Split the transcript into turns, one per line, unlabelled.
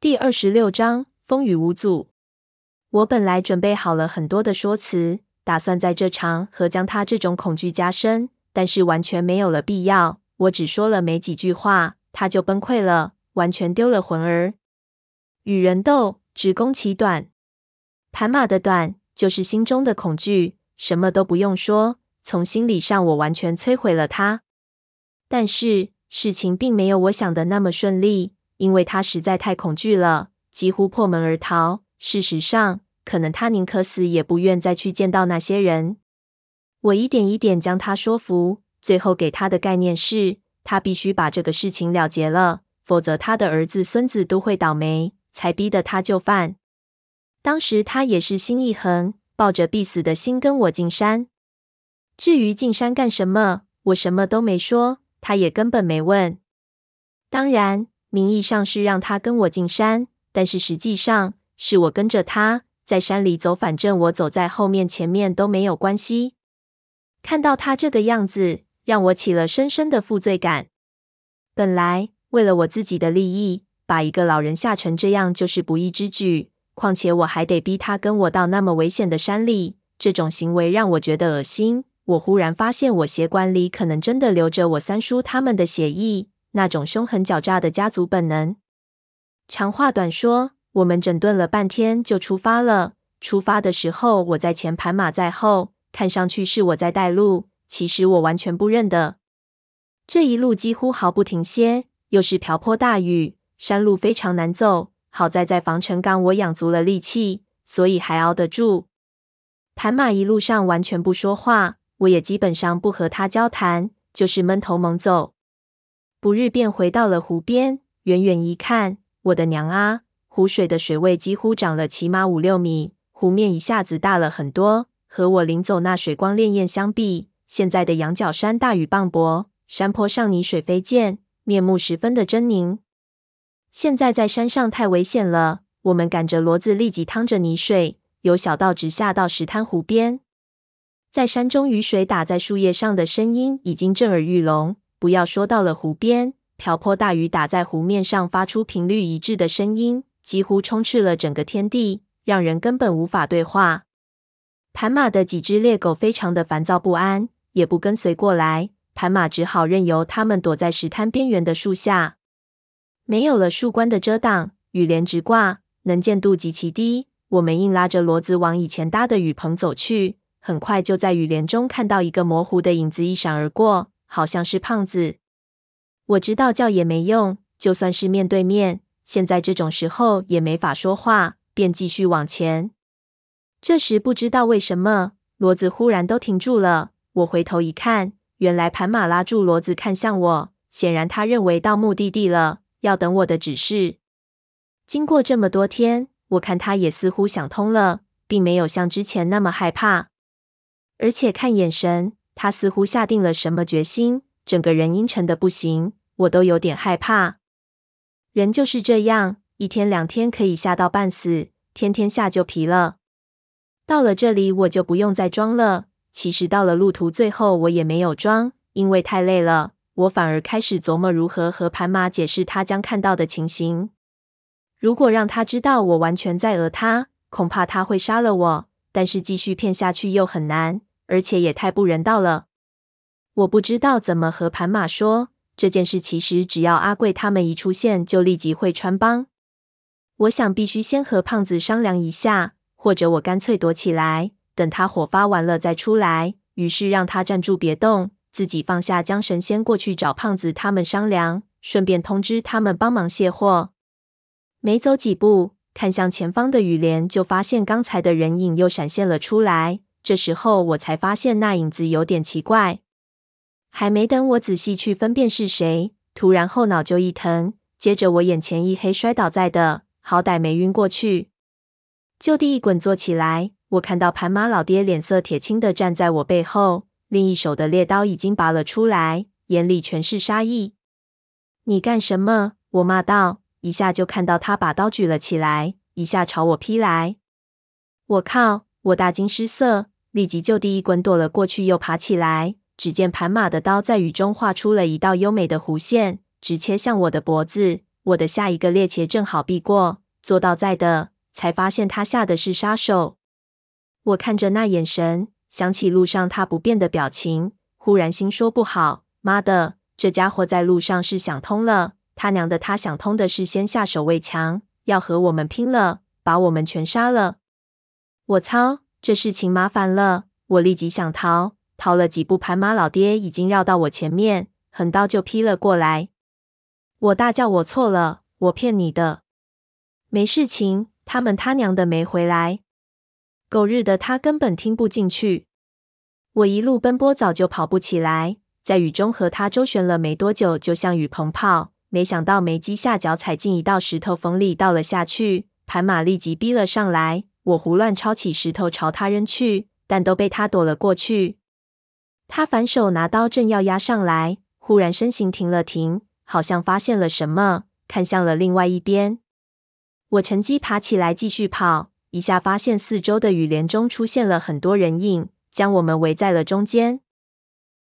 第二十六章风雨无阻。我本来准备好了很多的说辞，打算在这场合将他这种恐惧加深，但是完全没有了必要。我只说了没几句话，他就崩溃了，完全丢了魂儿。与人斗，只攻其短。盘马的短就是心中的恐惧，什么都不用说，从心理上我完全摧毁了他。但是事情并没有我想的那么顺利，因为他实在太恐惧了，几乎破门而逃。事实上，可能他宁可死也不愿再去见到那些人。我一点一点将他说服，最后给他的概念是，他必须把这个事情了结了，否则他的儿子孙子都会倒霉，才逼得他就范。当时他也是心一横，抱着必死的心跟我进山。至于进山干什么，我什么都没说，他也根本没问。当然，名义上是让他跟我进山，但是实际上。是我跟着他在山里走，反正我走在后面，前面都没有关系。看到他这个样子，让我起了深深的负罪感。本来为了我自己的利益，把一个老人吓成这样就是不义之举。况且我还得逼他跟我到那么危险的山里，这种行为让我觉得恶心。我忽然发现，我血管里可能真的流着我三叔他们的血液，那种凶狠狡诈的家族本能。长话短说。我们整顿了半天就出发了。出发的时候，我在前，盘马在后，看上去是我在带路，其实我完全不认得。这一路几乎毫不停歇，又是瓢泼大雨，山路非常难走。好在在防尘岗我养足了力气，所以还熬得住。盘马一路上完全不说话，我也基本上不和他交谈，就是闷头猛走。不日便回到了湖边，远远一看，我的娘啊！湖水的水位几乎涨了起码五六米，湖面一下子大了很多。和我临走那水光潋滟相比，现在的羊角山大雨磅礴，山坡上泥水飞溅，面目十分的狰狞。现在在山上太危险了，我们赶着骡子立即趟着泥水，由小道直下到石滩湖边。在山中，雨水打在树叶上的声音已经震耳欲聋，不要说到了湖边，瓢泼大雨打在湖面上发出频率一致的声音。几乎充斥了整个天地，让人根本无法对话。盘马的几只猎狗非常的烦躁不安，也不跟随过来。盘马只好任由他们躲在石滩边缘的树下。没有了树冠的遮挡，雨帘直挂，能见度极其低。我们硬拉着骡子往以前搭的雨棚走去。很快就在雨帘中看到一个模糊的影子一闪而过，好像是胖子。我知道叫也没用，就算是面对面。现在这种时候也没法说话，便继续往前。这时不知道为什么，骡子忽然都停住了。我回头一看，原来盘马拉住骡子看向我，显然他认为到目的地了，要等我的指示。经过这么多天，我看他也似乎想通了，并没有像之前那么害怕，而且看眼神，他似乎下定了什么决心，整个人阴沉的不行，我都有点害怕。人就是这样，一天两天可以吓到半死，天天吓就疲了。到了这里，我就不用再装了。其实到了路途最后，我也没有装，因为太累了。我反而开始琢磨如何和盘马解释他将看到的情形。如果让他知道我完全在讹他，恐怕他会杀了我。但是继续骗下去又很难，而且也太不人道了。我不知道怎么和盘马说。这件事其实只要阿贵他们一出现，就立即会穿帮。我想必须先和胖子商量一下，或者我干脆躲起来，等他火发完了再出来。于是让他站住别动，自己放下缰绳，先过去找胖子他们商量，顺便通知他们帮忙卸货。没走几步，看向前方的雨帘，就发现刚才的人影又闪现了出来。这时候我才发现那影子有点奇怪。还没等我仔细去分辨是谁，突然后脑就一疼，接着我眼前一黑，摔倒在地，好歹没晕过去，就地一滚坐起来。我看到盘马老爹脸色铁青的站在我背后，另一手的猎刀已经拔了出来，眼里全是杀意。你干什么？我骂道，一下就看到他把刀举了起来，一下朝我劈来。我靠！我大惊失色，立即就地一滚躲了过去，又爬起来。只见盘马的刀在雨中画出了一道优美的弧线，直切向我的脖子。我的下一个趔趄正好避过，做到在的，才发现他下的是杀手。我看着那眼神，想起路上他不变的表情，忽然心说不好，妈的，这家伙在路上是想通了，他娘的，他想通的是先下手为强，要和我们拼了，把我们全杀了。我操，这事情麻烦了！我立即想逃，逃了几步，盘马老爹已经绕到我前面，横刀就劈了过来。我大叫：“我错了，我骗你的，没事情。他们他娘的没回来，狗日的，他根本听不进去。”我一路奔波，早就跑不起来，在雨中和他周旋了没多久，就向雨棚跑。没想到没几下脚踩进一道石头缝里，倒了下去。盘马立即逼了上来，我胡乱抄起石头朝他扔去，但都被他躲了过去。他反手拿刀正要压上来，忽然身形停了停。好像发现了什么，看向了另外一边。我趁机爬起来继续跑，一下发现四周的雨帘中出现了很多人影，将我们围在了中间。